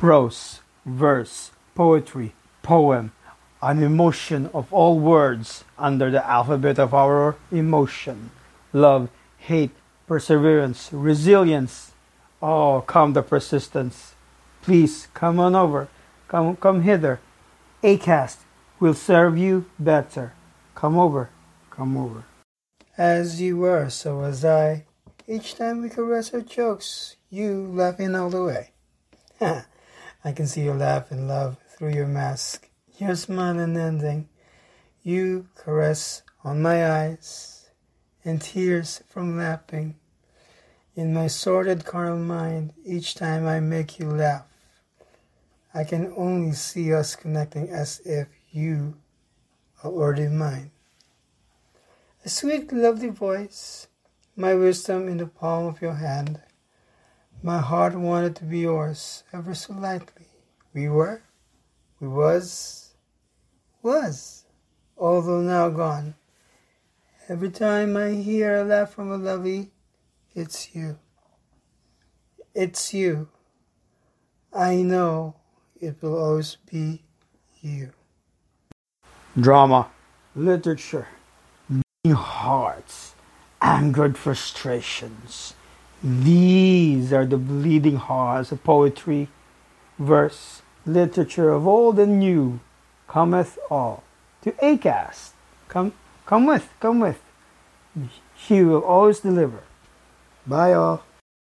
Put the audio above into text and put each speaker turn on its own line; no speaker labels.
prose, verse, poetry, poem, an emotion of all words under the alphabet of our emotion. Love, hate, perseverance, resilience. Oh, come the persistence. Please come on over. Come, come hither. Acast will serve you better. Come over, come over. As you were, so was I. Each time we caress our jokes, you laughing all the way. I can see your laugh and love through your mask. Your smile unending. You caress on my eyes, and tears from laughing. In my sordid carnal mind, each time I make you laugh, I can only see us connecting as if you are already mine. A sweet, lovely voice, my wisdom in the palm of your hand. My heart wanted to be yours ever so lightly. We were, we was, was, although now gone. Every time I hear a laugh from a lovey, it's you. It's you. I know it will always be you. Drama, literature, beating hearts, angered frustrations. These are the bleeding hearts of poetry, verse, literature of old and new. Cometh all to Acast. Come, come with, come with. She will always deliver. Bye, all.